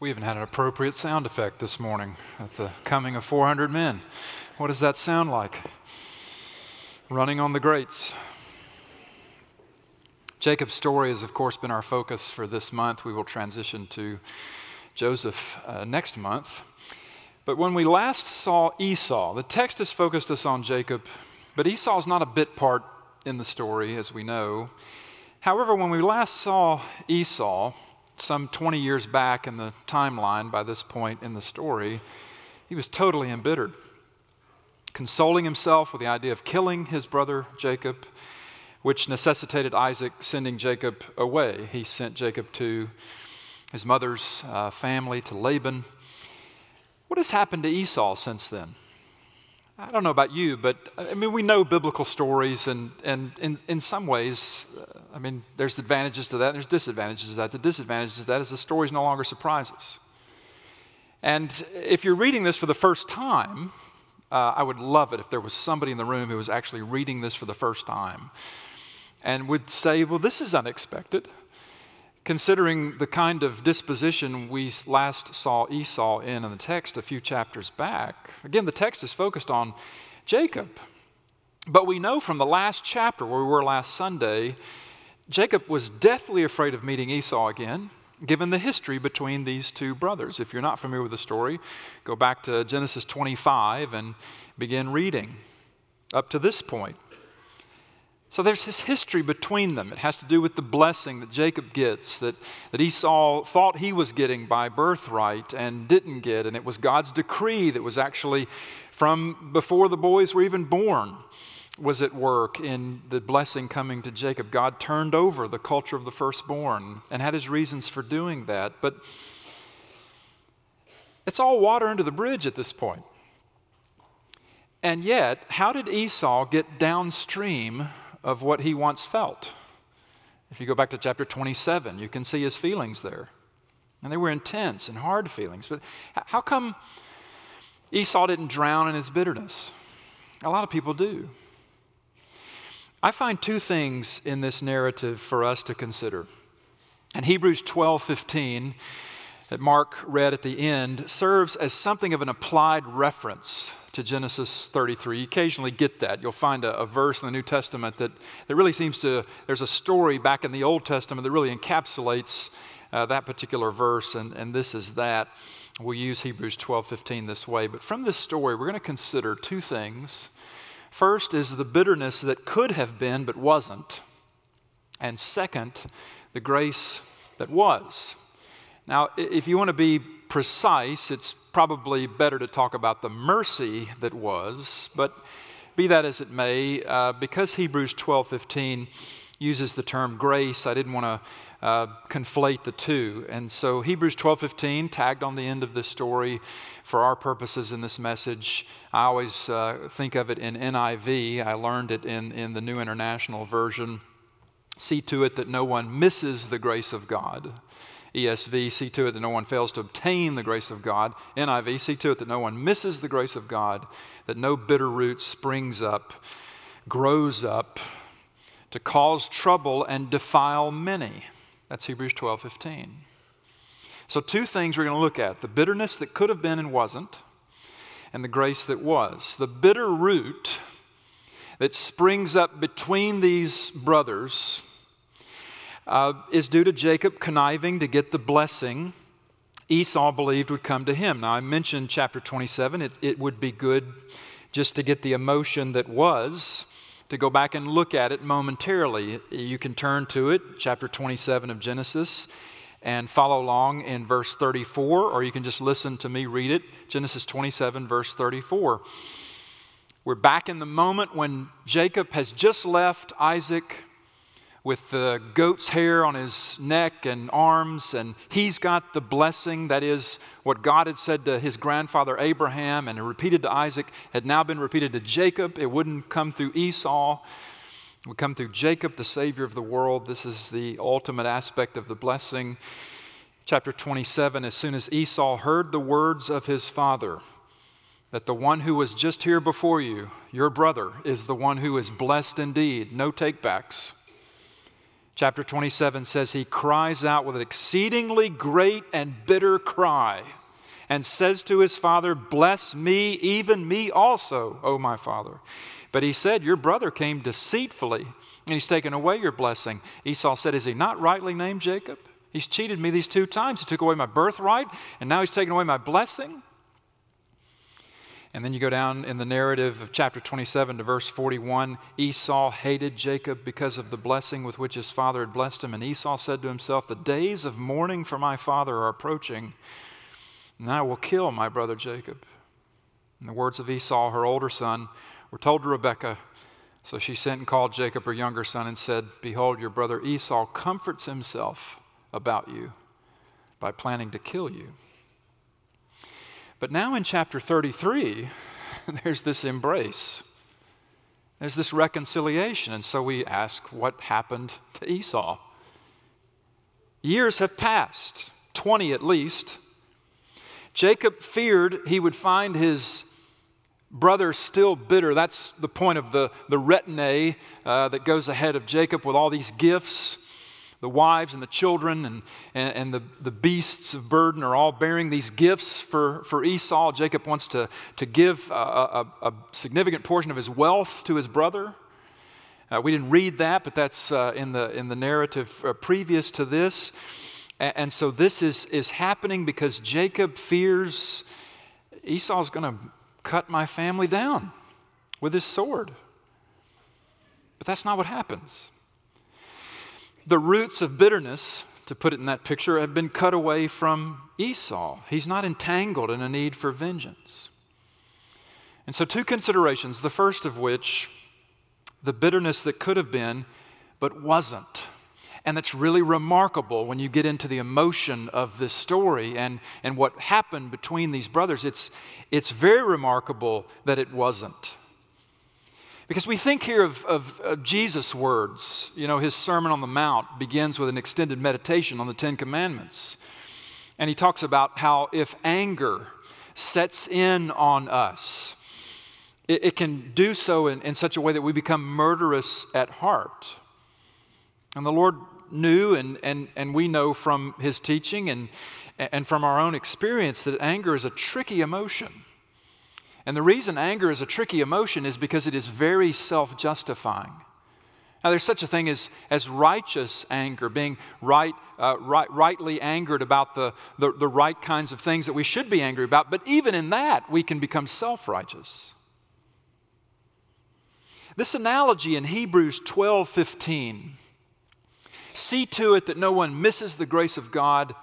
We even had an appropriate sound effect this morning at the coming of 400 men. What does that sound like? Running on the grates. Jacob's story has, of course, been our focus for this month. We will transition to Joseph uh, next month. But when we last saw Esau, the text has focused us on Jacob, but Esau is not a bit part in the story, as we know. However, when we last saw Esau, some 20 years back in the timeline by this point in the story, he was totally embittered, consoling himself with the idea of killing his brother Jacob, which necessitated Isaac sending Jacob away. He sent Jacob to his mother's uh, family, to Laban. What has happened to Esau since then? I don't know about you, but I mean, we know biblical stories, and, and in, in some ways, uh, I mean, there's advantages to that, there's disadvantages to that. The disadvantages to that is the stories no longer surprise us. And if you're reading this for the first time, uh, I would love it if there was somebody in the room who was actually reading this for the first time and would say, well, this is unexpected considering the kind of disposition we last saw Esau in in the text a few chapters back. Again, the text is focused on Jacob. But we know from the last chapter where we were last Sunday, Jacob was deathly afraid of meeting Esau again, given the history between these two brothers. If you're not familiar with the story, go back to Genesis 25 and begin reading up to this point. So there's this history between them. It has to do with the blessing that Jacob gets, that, that Esau thought he was getting by birthright and didn't get. And it was God's decree that was actually from before the boys were even born was at work in the blessing coming to Jacob. God turned over the culture of the firstborn and had his reasons for doing that. But it's all water under the bridge at this point. And yet, how did Esau get downstream of what he once felt. If you go back to chapter 27, you can see his feelings there. And they were intense and hard feelings. But how come Esau didn't drown in his bitterness? A lot of people do. I find two things in this narrative for us to consider. In Hebrews 12 15, that Mark read at the end, serves as something of an applied reference to Genesis 33. You occasionally get that. You'll find a, a, verse in the New Testament that, that really seems to, there's a story back in the Old Testament that really encapsulates uh, that particular verse, and, and this is that. We'll use Hebrews 12 15 this way. But from this story, we're going to consider two things. First is the bitterness that could have been but wasn't. And second, the grace that was. Now, if you want to be precise, it's probably better to talk about the mercy that was, but be that as it may, uh, because Hebrews 12:15 uses the term grace, I didn't want to uh, conflate the two. And so Hebrews 12:15 tagged on the end of this story for our purposes in this message. I always uh, think of it in NIV. I learned it in, in the New International Version. See to it that no one misses the grace of God. ESV, see to it that no one fails to obtain the grace of God. NIV, see to it that no one misses the grace of God, that no bitter root springs up, grows up to cause trouble and defile many. That's Hebrews 12 15. So, two things we're going to look at the bitterness that could have been and wasn't, and the grace that was. The bitter root that springs up between these brothers uh, is due to Jacob conniving to get the blessing Esau believed would come to him. Now, I mentioned chapter 27. It, it would be good just to get the emotion that was, to go back and look at it momentarily. You can turn to it, chapter 27 of Genesis, and follow along in verse 34, or you can just listen to me read it. Genesis 27, verse 34. We're back in the moment when Jacob has just left Isaac with the goat's hair on his neck and arms, and he's got the blessing that is what God had said to his grandfather Abraham and repeated to Isaac, had now been repeated to Jacob. It wouldn't come through Esau, it would come through Jacob, the Savior of the world. This is the ultimate aspect of the blessing. Chapter 27 As soon as Esau heard the words of his father, that the one who was just here before you, your brother, is the one who is blessed indeed, no takebacks. Chapter 27 says he cries out with an exceedingly great and bitter cry and says to his father, Bless me, even me also, O my father. But he said, Your brother came deceitfully, and he's taken away your blessing. Esau said, Is he not rightly named Jacob? He's cheated me these two times. He took away my birthright, and now he's taken away my blessing. And then you go down in the narrative of chapter 27 to verse 41. Esau hated Jacob because of the blessing with which his father had blessed him. And Esau said to himself, The days of mourning for my father are approaching, and I will kill my brother Jacob. In the words of Esau, her older son, were told to Rebekah. So she sent and called Jacob, her younger son, and said, Behold, your brother Esau comforts himself about you by planning to kill you. But now in chapter 33, there's this embrace. There's this reconciliation. And so we ask what happened to Esau. Years have passed, 20 at least. Jacob feared he would find his brother still bitter. That's the point of the, the retinue uh, that goes ahead of Jacob with all these gifts the wives and the children and, and, and, the, the beasts of burden are all bearing these gifts for, for Esau. Jacob wants to, to give a, a, a significant portion of his wealth to his brother. Uh, we didn't read that, but that's uh, in, the, in the narrative uh, previous to this. And, and, so this is, is happening because Jacob fears Esau's going to cut my family down with his sword. But that's not what happens. The roots of bitterness, to put it in that picture, have been cut away from Esau. He's not entangled in a need for vengeance. And so, two considerations. The first of which, the bitterness that could have been, but wasn't. And that's really remarkable when you get into the emotion of this story and, and what happened between these brothers. It's, it's very remarkable that it wasn't. Because we think here of, of, of Jesus' words. You know, his Sermon on the Mount begins with an extended meditation on the Ten Commandments. And he talks about how if anger sets in on us, it, it can do so in, in such a way that we become murderous at heart. And the Lord knew, and, and, and we know from his teaching and, and from our own experience, that anger is a tricky emotion. And the reason anger is a tricky emotion is because it is very self justifying. Now, there's such a thing as, as righteous anger, being right, uh, right, rightly angered about the, the, the right kinds of things that we should be angry about. But even in that, we can become self righteous. This analogy in Hebrews 12 15 see to it that no one misses the grace of God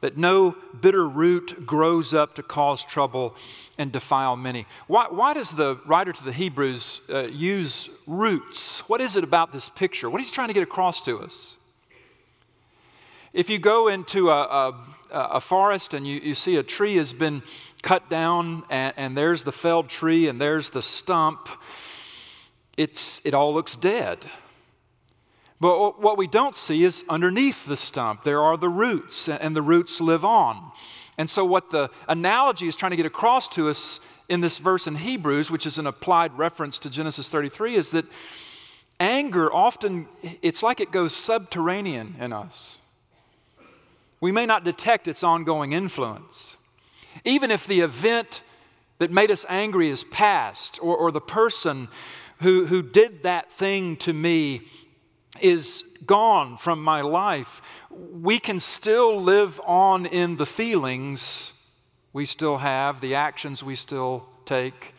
that no bitter root grows up to cause trouble and defile many. Why, why does the writer to the Hebrews uh, use roots? What is it about this picture? What is he trying to get across to us? If you go into a, a, a forest and you, you, see a tree has been cut down, and, and there's the felled tree and there's the stump, it's, it all looks dead. But what we don't see is underneath the stump, there are the roots, and the roots live on. And so, what the analogy is trying to get across to us in this verse in Hebrews, which is an applied reference to Genesis 33, is that anger often, it's like it goes subterranean in us. We may not detect its ongoing influence. Even if the event that made us angry is past, or, or the person who, who did that thing to me is gone from my life, we can still live on in the feelings we still have, the actions we still take,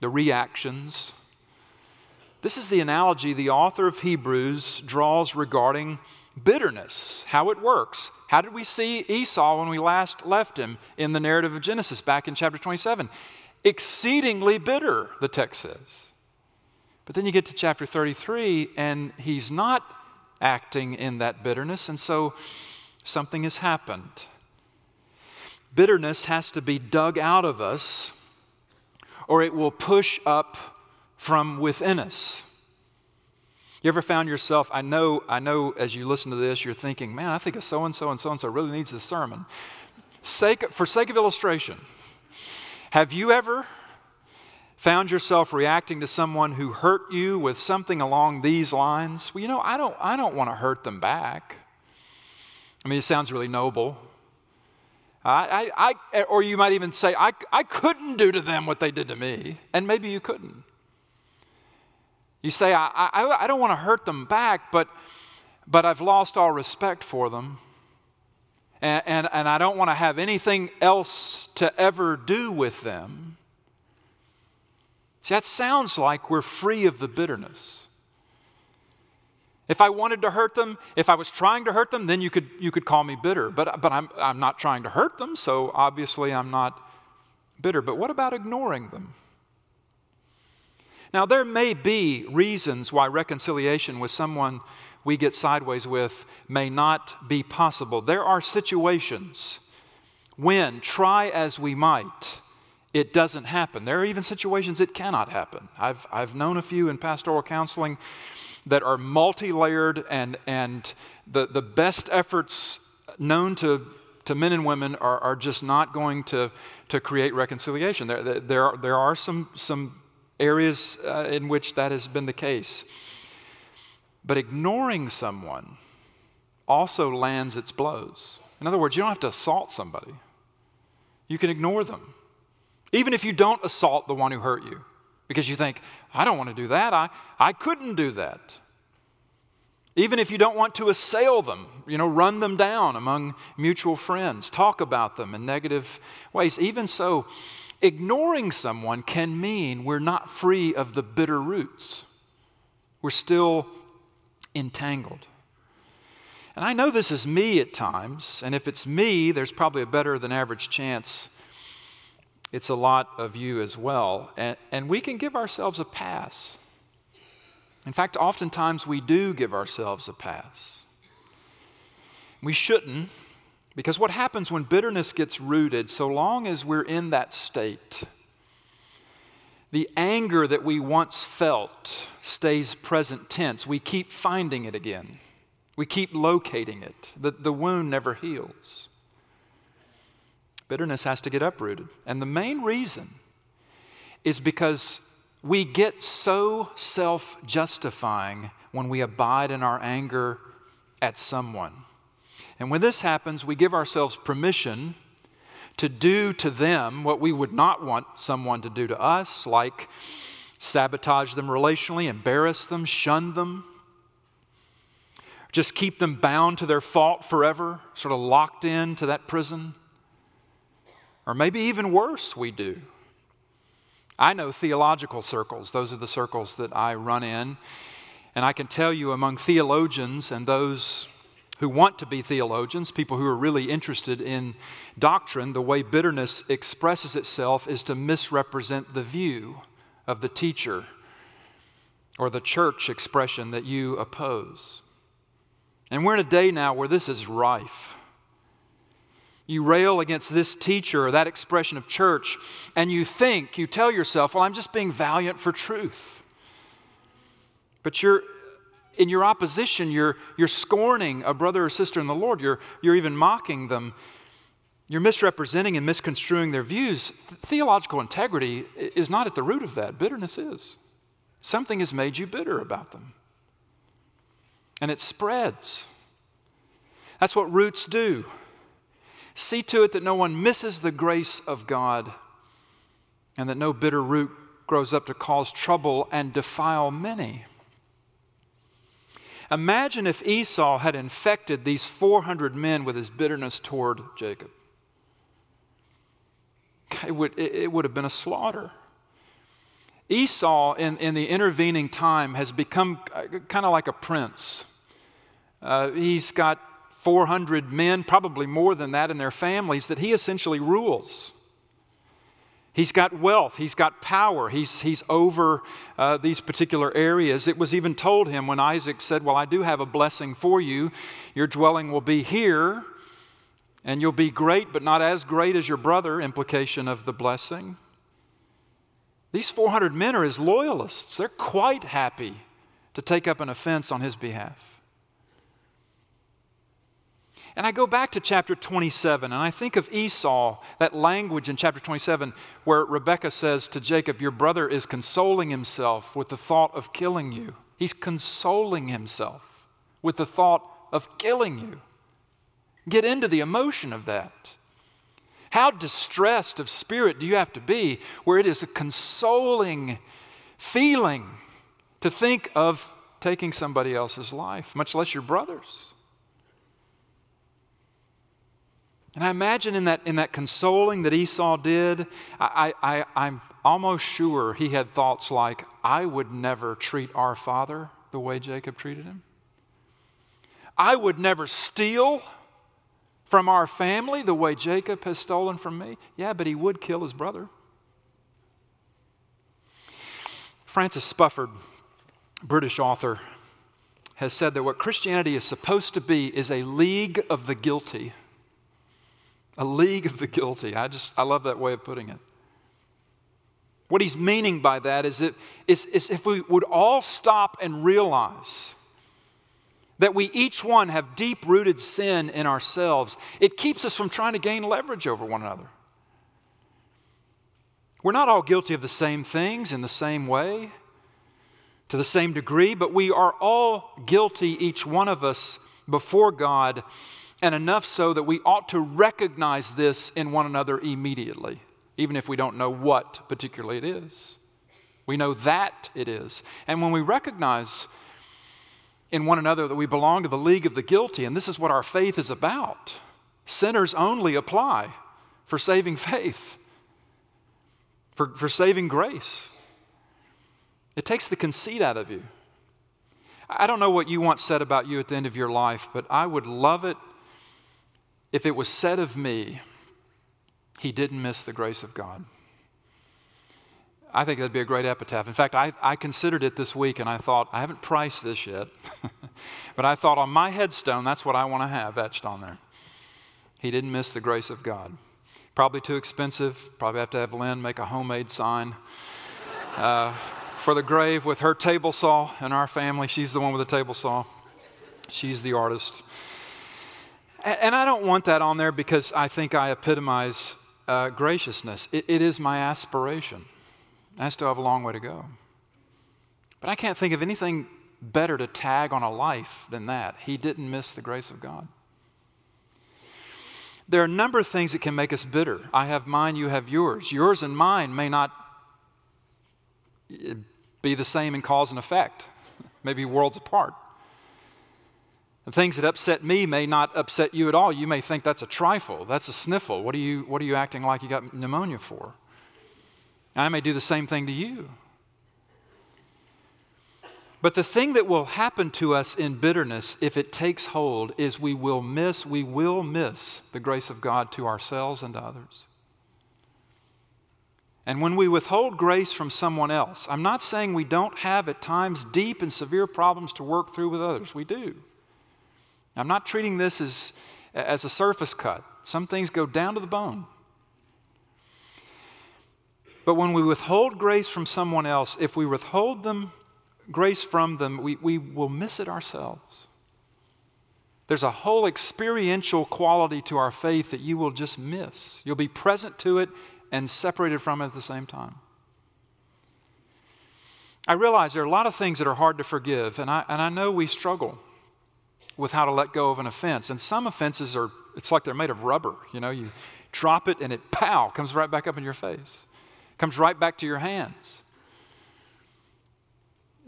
the reactions. This is the analogy the author of Hebrews draws regarding bitterness, how it works. How did we see Esau when we last left him in the narrative of Genesis back in chapter 27? Exceedingly bitter, the text says. But then you get to chapter 33, and he's not acting in that bitterness, and so something has happened. Bitterness has to be dug out of us, or it will push up from within us. You ever found yourself, I know, I know as you listen to this, you're thinking, man, I think of so and so and so and so really needs this sermon. Sake, for sake of illustration, have you ever found yourself reacting to someone who hurt you with something along these lines, well, you know, I don't, I don't want to hurt them back. I mean, it sounds really noble. I, I, I, or you might even say, I, I couldn't do to them what they did to me, and maybe you couldn't. You say, I, I, I don't want to hurt them back, but, but I've lost all respect for them, and, and, and I don't want to have anything else to ever do with them. See, that sounds like we're free of the bitterness. If I wanted to hurt them, if I was trying to hurt them, then you could, you could call me bitter. But, but I'm, I'm not trying to hurt them, so obviously I'm not bitter. But what about ignoring them? Now, there may be reasons why reconciliation with someone we get sideways with may not be possible. There are situations when, try as we might, it doesn't happen. There are even situations it cannot happen. I've, I've known a few in pastoral counseling that are multi layered, and, and the, the best efforts known to, to men and women are, are just not going to, to create reconciliation. There, there, are, there are some, some areas uh, in which that has been the case. But ignoring someone also lands its blows. In other words, you don't have to assault somebody, you can ignore them. Even if you don't assault the one who hurt you, because you think, I don't want to do that, I, I couldn't do that. Even if you don't want to assail them, you know, run them down among mutual friends, talk about them in negative ways. Even so, ignoring someone can mean we're not free of the bitter roots. We're still entangled. And I know this is me at times, and if it's me, there's probably a better than average chance it's a lot of you as well. And, and we can give ourselves a pass. In fact, oftentimes we do give ourselves a pass. We shouldn't, because what happens when bitterness gets rooted, so long as we're in that state, the anger that we once felt stays present tense. We keep finding it again, we keep locating it. The, the wound never heals. Bitterness has to get uprooted. And the main reason is because we get so self justifying when we abide in our anger at someone. And when this happens, we give ourselves permission to do to them what we would not want someone to do to us, like sabotage them relationally, embarrass them, shun them, just keep them bound to their fault forever, sort of locked into that prison. Or maybe even worse, we do. I know theological circles, those are the circles that I run in. And I can tell you among theologians and those who want to be theologians, people who are really interested in doctrine, the way bitterness expresses itself is to misrepresent the view of the teacher or the church expression that you oppose. And we're in a day now where this is rife you rail against this teacher or that expression of church, and you think, you tell yourself, well, I'm just being valiant for truth. But you're, in your opposition, you're, you're scorning a brother or sister in the Lord, you're, you're even mocking them. You're misrepresenting and misconstruing their views. Theological integrity is not at the root of that, bitterness is. Something has made you bitter about them. And it spreads. That's what roots do. See to it that no one misses the grace of God and that no bitter root grows up to cause trouble and defile many. Imagine if Esau had infected these 400 men with his bitterness toward Jacob. It would, it would have been a slaughter. Esau, in, in the intervening time, has become kind of like a prince. Uh, he's got 400 men, probably more than that, in their families that he essentially rules. He's got wealth, he's got power, he's, he's over uh, these particular areas. It was even told him when Isaac said, Well, I do have a blessing for you. Your dwelling will be here, and you'll be great, but not as great as your brother, implication of the blessing. These 400 men are his loyalists. They're quite happy to take up an offense on his behalf. And I go back to chapter 27, and I think of Esau, that language in chapter 27, where Rebekah says to Jacob, Your brother is consoling himself with the thought of killing you. He's consoling himself with the thought of killing you. Get into the emotion of that. How distressed of spirit do you have to be where it is a consoling feeling to think of taking somebody else's life, much less your brother's? And I imagine in that, in that consoling that Esau did, I, I, I'm almost sure he had thoughts like, I would never treat our father the way Jacob treated him. I would never steal from our family the way Jacob has stolen from me. Yeah, but he would kill his brother. Francis Spufford, British author, has said that what Christianity is supposed to be is a league of the guilty a league of the guilty. I just, I love that way of putting it. What he's meaning by that is, it, is, is if we would all stop and realize that we each one have deep rooted sin in ourselves, it keeps us from trying to gain leverage over one another. We're not all guilty of the same things in the same way, to the same degree, but we are all guilty, each one of us, before God and enough so that we ought to recognize this in one another immediately, even if we don't know what particularly it is. We know that it is. And when we recognize in one another that we belong to the league of the guilty, and this is what our faith is about, sinners only apply for saving faith, for, for saving grace. It takes the conceit out of you. I don't know what you want said about you at the end of your life, but I would love it if it was said of me, he didn't miss the grace of God. I think that'd be a great epitaph. In fact, I, I considered it this week and I thought, I haven't priced this yet, but I thought on my headstone, that's what I want to have etched on there. He didn't miss the grace of God. Probably too expensive. Probably have to have Lynn make a homemade sign uh, for the grave with her table saw in our family. She's the one with the table saw, she's the artist. And I don't want that on there because I think I epitomize uh, graciousness. It, it is my aspiration. I still have a long way to go. But I can't think of anything better to tag on a life than that. He didn't miss the grace of God. There are a number of things that can make us bitter. I have mine, you have yours. Yours and mine may not eh, be the same in cause and effect, maybe worlds apart. Things that upset me may not upset you at all. You may think that's a trifle, that's a sniffle. What are you, what are you acting like you got pneumonia for? I may do the same thing to you. But the thing that will happen to us in bitterness, if it takes hold, is we will miss, we will miss the grace of God to ourselves and to others. And when we withhold grace from someone else, I'm not saying we don't have at times deep and severe problems to work through with others. We do. I'm not treating this as, as a surface cut. Some things go down to the bone. But when we withhold grace from someone else, if we withhold them, grace from them, we, we will miss it ourselves. There's a whole experiential quality to our faith that you will just miss. You'll be present to it and separated from it at the same time. I realize there are a lot of things that are hard to forgive, and I, and I know we struggle with how to let go of an offense. And some offenses are, it's like they're made of rubber. You know, you drop it and it, pow, comes right back up in your face, comes right back to your hands.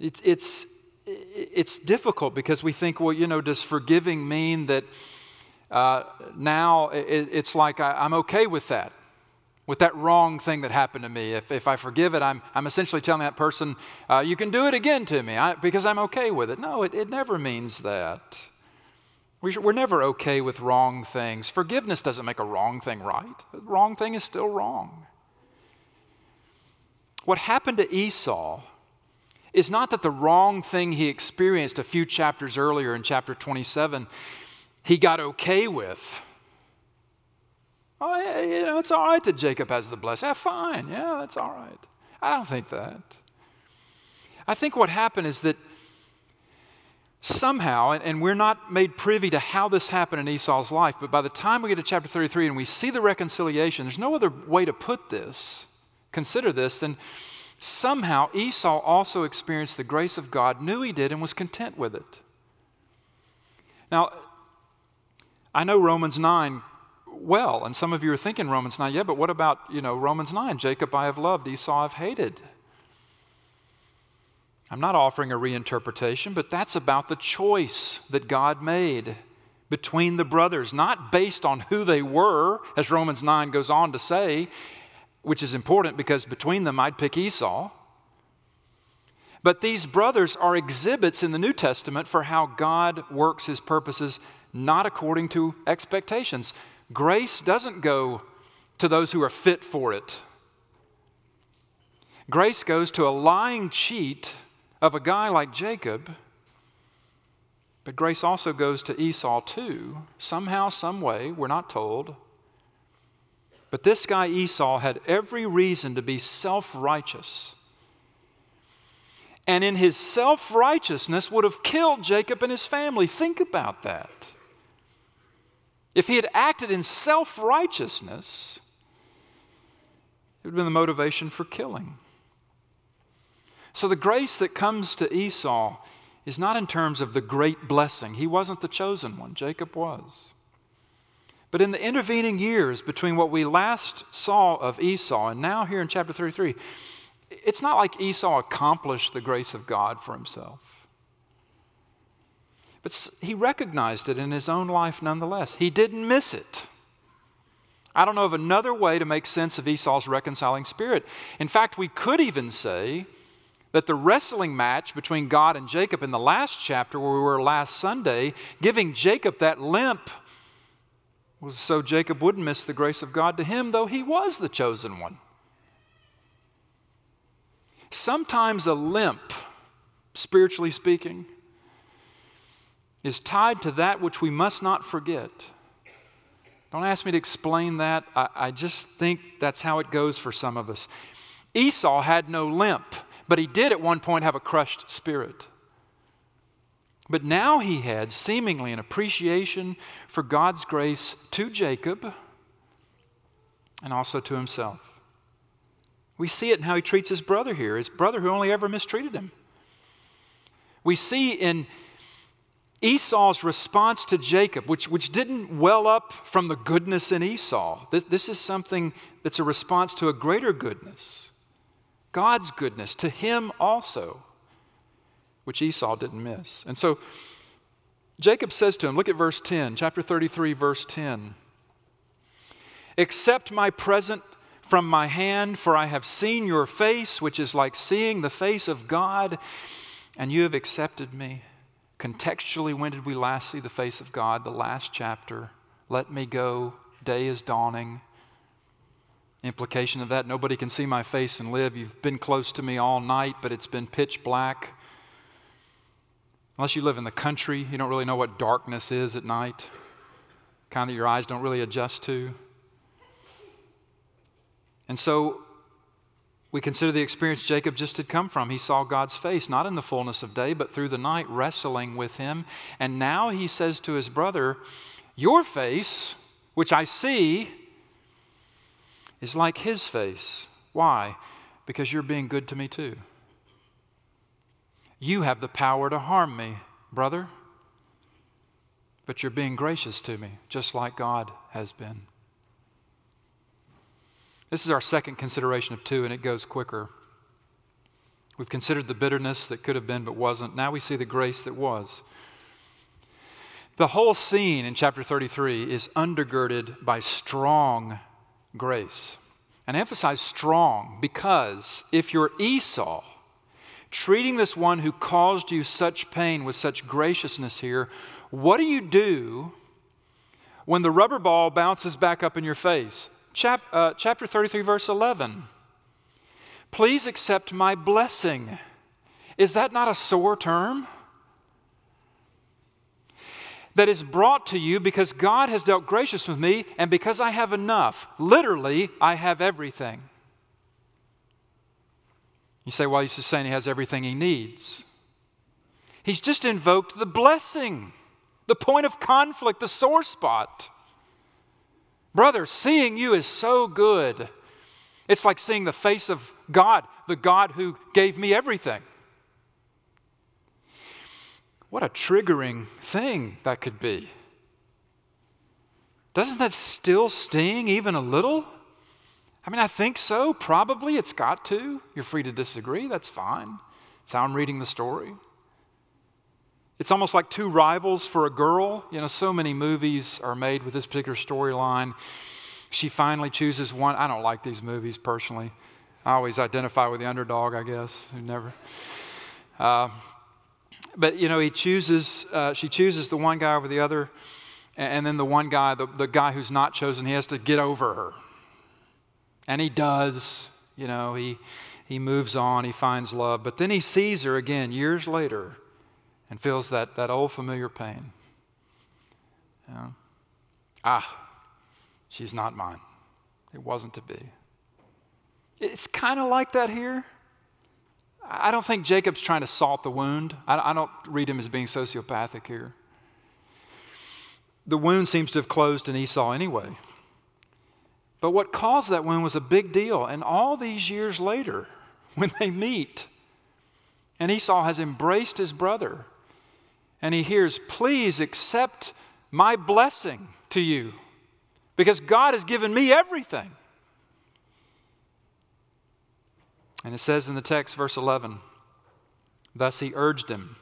It, it's, it's difficult because we think, well, you know, does forgiving mean that uh, now it, it's like I, I'm okay with that? with that wrong thing that happened to me. If, if I forgive it, I'm, I'm essentially telling that person, uh, you can do it again to me I, because I'm okay with it. No, it, it never means that. We're never okay with wrong things. Forgiveness doesn't make a wrong thing right. The wrong thing is still wrong. What happened to Esau is not that the wrong thing he experienced a few chapters earlier in chapter 27 he got okay with. Oh, you know, it's all right that Jacob has the blessing. Yeah, fine. Yeah, that's all right. I don't think that. I think what happened is that somehow, and, we're not made privy to how this happened in Esau's life, but by the time we get to chapter 33 and we see the reconciliation, there's no other way to put this, consider this, than somehow Esau also experienced the grace of God, knew he did, and was content with it. Now, I know Romans 9 well, and some of you are thinking Romans 9, yeah, but what about, you know, Romans 9? Jacob I have loved, Esau I've hated. I'm not offering a reinterpretation, but that's about the choice that God made between the brothers, not based on who they were, as Romans 9 goes on to say, which is important because between them I'd pick Esau. But these brothers are exhibits in the New Testament for how God works his purposes not according to expectations. Grace doesn't go to those who are fit for it. Grace goes to a lying cheat of a guy like Jacob, but grace also goes to Esau too, somehow, some way, we're not told. But this guy Esau had every reason to be self righteous. And in his self righteousness would have killed Jacob and his family. Think about that. If he had acted in self righteousness, it would have been the motivation for killing. So the grace that comes to Esau is not in terms of the great blessing. He wasn't the chosen one, Jacob was. But in the intervening years between what we last saw of Esau and now here in chapter 33, it's not like Esau accomplished the grace of God for himself. But he recognized it in his own life nonetheless. He didn't miss it. I don't know of another way to make sense of Esau's reconciling spirit. In fact, we could even say that the wrestling match between God and Jacob in the last chapter, where we were last Sunday, giving Jacob that limp, was so Jacob wouldn't miss the grace of God to him, though he was the chosen one. Sometimes a limp, spiritually speaking, is tied to that which we must not forget. Don't ask me to explain that. I, I, just think that's how it goes for some of us. Esau had no limp. But he did at one point have a crushed spirit. But now he had seemingly an appreciation for God's grace to Jacob and also to himself. We see it in how he treats his brother here, his brother who only ever mistreated him. We see in Esau's response to Jacob, which, which didn't well up from the goodness in Esau. This, this is something that's a response to a greater goodness. God's goodness to him also, which Esau didn't miss. And so Jacob says to him, look at verse 10, chapter 33, verse 10. Accept my present from my hand, for I have seen your face, which is like seeing the face of God, and you have accepted me. Contextually, when did we last see the face of God? The last chapter. Let me go. Day is dawning. Implication of that nobody can see my face and live. You've been close to me all night, but it's been pitch black. Unless you live in the country, you don't really know what darkness is at night, kind of your eyes don't really adjust to. And so we consider the experience Jacob just had come from. He saw God's face, not in the fullness of day, but through the night, wrestling with him. And now he says to his brother, Your face, which I see, is like his face. Why? Because you're being good to me too. You have the power to harm me, brother, but you're being gracious to me, just like God has been. This is our second consideration of two, and it goes quicker. We've considered the bitterness that could have been but wasn't. Now we see the grace that was. The whole scene in chapter 33 is undergirded by strong grace. And emphasize strong because if you're Esau, treating this one who caused you such pain with such graciousness here, what do you do when the rubber ball bounces back up in your face? Chap, uh, chapter 33, verse 11. Please accept my blessing. Is that not a sore term? That is brought to you because God has dealt gracious with me and because I have enough. Literally, I have everything. You say, well, he's just saying he has everything he needs. He's just invoked the blessing, the point of conflict, the sore spot. Brother, seeing you is so good. It's like seeing the face of God, the God who gave me everything. What a triggering thing that could be. Doesn't that still sting even a little? I mean, I think so. Probably it's got to. You're free to disagree. That's fine. That's how I'm reading the story. It's almost like two rivals for a girl. You know, so many movies are made with this particular storyline. She finally chooses one. I don't like these movies personally. I always identify with the underdog, I guess, who never. Uh, but, you know, he chooses, uh, she chooses the one guy over the other. And then the one guy, the, the guy who's not chosen, he has to get over her. And he does, you know, he, he moves on, he finds love. But then he sees her again years later and feels that, that old familiar pain. Ah, she's not mine. It wasn't to be. It's kind of like that here. I don't think Jacob's trying to salt the wound. I, don't read him as being sociopathic here. The wound seems to have closed in Esau anyway. But what caused that wound was a big deal. And all these years later, when they meet, and Esau has embraced his brother, and he hears, Please accept my blessing to you, because God has given me everything. And it says in the text, verse 11, Thus he urged him,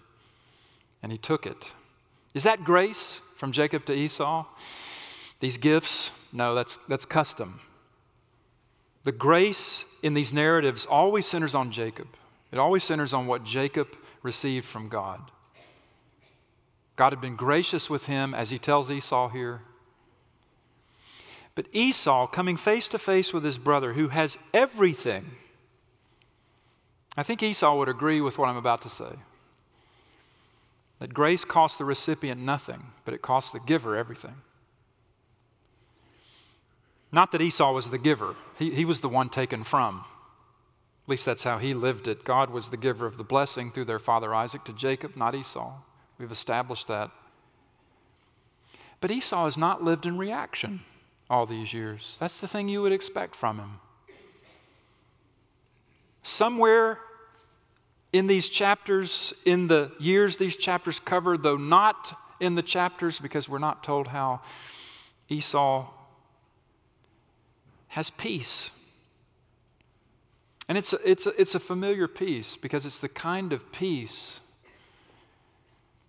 and he took it. Is that grace from Jacob to Esau? These gifts? No, that's, that's custom. The grace in these narratives always centers on Jacob. It always centers on what Jacob received from God. God had been gracious with him, as he tells Esau here. But Esau, coming face to face with his brother who has everything, I think Esau would agree with what I'm about to say. That grace costs the recipient nothing, but it costs the giver everything. Not that Esau was the giver, he, he was the one taken from. At least that's how he lived it. God was the giver of the blessing through their father Isaac to Jacob, not Esau. We've established that. But Esau has not lived in reaction all these years. That's the thing you would expect from him. Somewhere in these chapters, in the years these chapters cover, though not in the chapters because we're not told how Esau has peace. And it's a, it's, a, it's a familiar peace because it's the kind of peace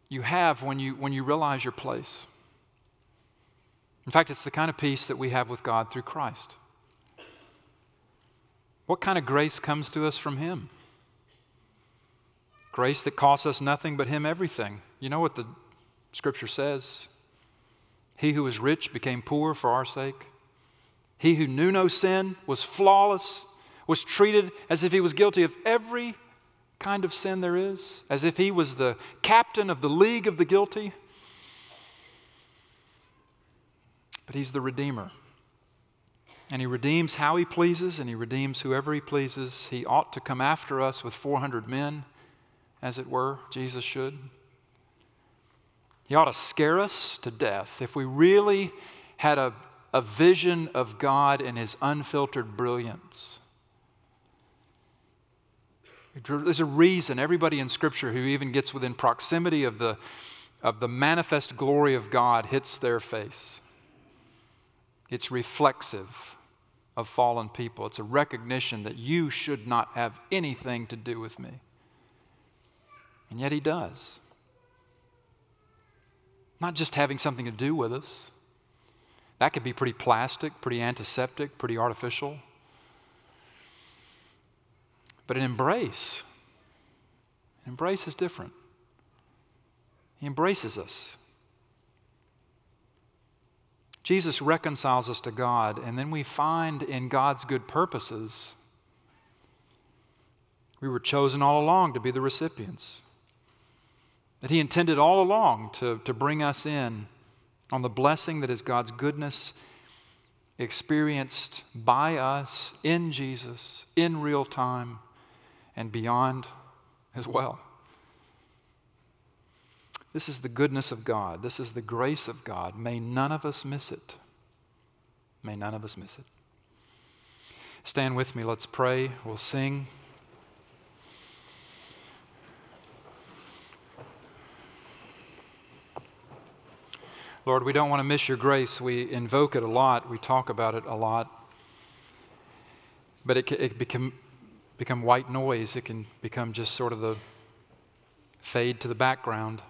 you have when you, when you realize your place. In fact, it's the kind of peace that we have with God through Christ. What kind of grace comes to us from Him? Grace that costs us nothing but Him everything. You know what the scripture says? He who was rich became poor for our sake. He who knew no sin was flawless, was treated as if he was guilty of every kind of sin there is, as if he was the captain of the league of the guilty. But he's the Redeemer. And he redeems how he pleases, and he redeems whoever he pleases. He ought to come after us with 400 men, as it were. Jesus should. He ought to scare us to death. If we really had a a vision of God in his unfiltered brilliance. There's a reason everybody in Scripture who even gets within proximity of the, of the manifest glory of God hits their face. It's reflexive of fallen people, it's a recognition that you should not have anything to do with me. And yet He does. Not just having something to do with us, that could be pretty plastic, pretty antiseptic, pretty artificial. But an embrace, an embrace is different. He embraces us. Jesus reconciles us to God, and then we find in God's good purposes, we were chosen all along to be the recipients. That He intended all along to, to bring us in on the blessing that is God's goodness experienced by us in Jesus in real time and beyond as well. This is the goodness of God. This is the grace of God. May none of us miss it. May none of us miss it. Stand with me. Let's pray. We'll sing. Lord, we don't want to miss your grace. We invoke it a lot, we talk about it a lot. But it, it can become white noise. It can become just sort of the fade to the background.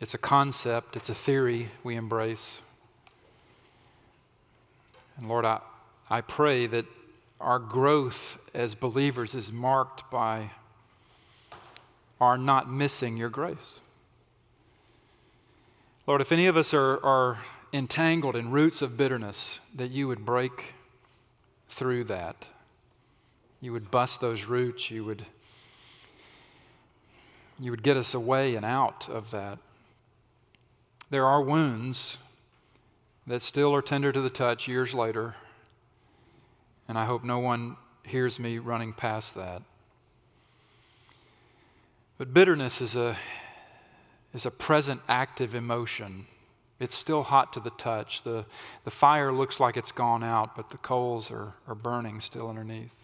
It's a concept, it's a theory we embrace. And Lord, I, I pray that our growth as believers is marked by our not missing your grace. Lord, if any of us are, are entangled in roots of bitterness, that you would break through that. You would bust those roots. You would, you would get us away and out of that. There are wounds that still are tender to the touch years later, and I hope no one hears me running past that. But bitterness is a, is a present active emotion. It's still hot to the touch. The, the fire looks like it's gone out, but the coals are, are burning still underneath.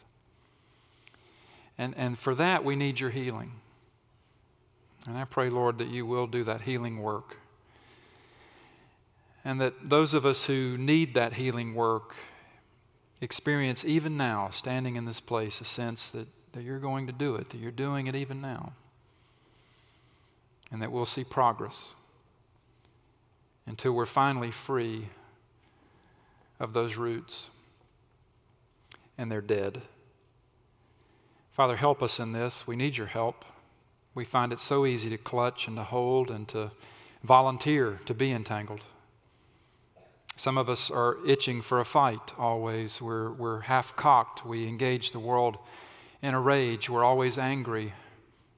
And, and for that, we need your healing. And I pray, Lord, that you will do that healing work. And that those of us who need that healing work experience, even now, standing in this place, a sense that, that you're going to do it, that you're doing it even now and that we'll see progress until we're finally free of those roots and they're dead. Father, help us in this. We need your help. We find it so easy to clutch and to hold and to volunteer to be entangled. Some of us are itching for a fight always. We're, we're half cocked. We engage the world in a rage. We're always angry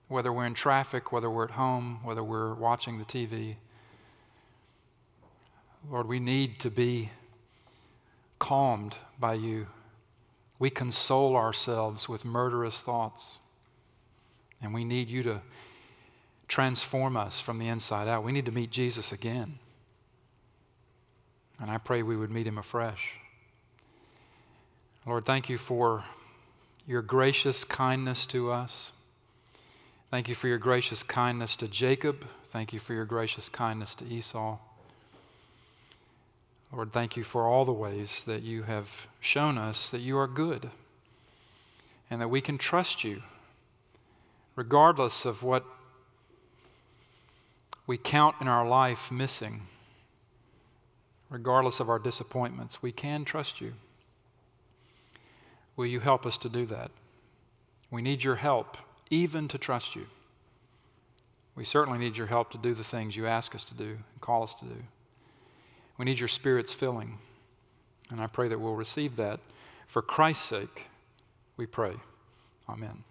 whether we're in traffic, whether we're at home, whether we're watching the TV. Lord, we need to be calmed by you. We console ourselves with murderous thoughts, and we need you to transform us from the inside out. We need to meet Jesus again. And I pray we would meet him afresh. Lord, thank you for your gracious kindness to us. Thank you for your gracious kindness to Jacob. Thank you for your gracious kindness to Esau. Lord, thank you for all the ways that you have shown us that you are good and that we can trust you regardless of what we count in our life missing, regardless of our disappointments. We can trust you. Will you help us to do that? We need your help even to trust you. We certainly need your help to do the things you ask us to do and call us to do. We need your Spirit's filling. And I pray that we'll receive that. For Christ's sake, we pray. Amen.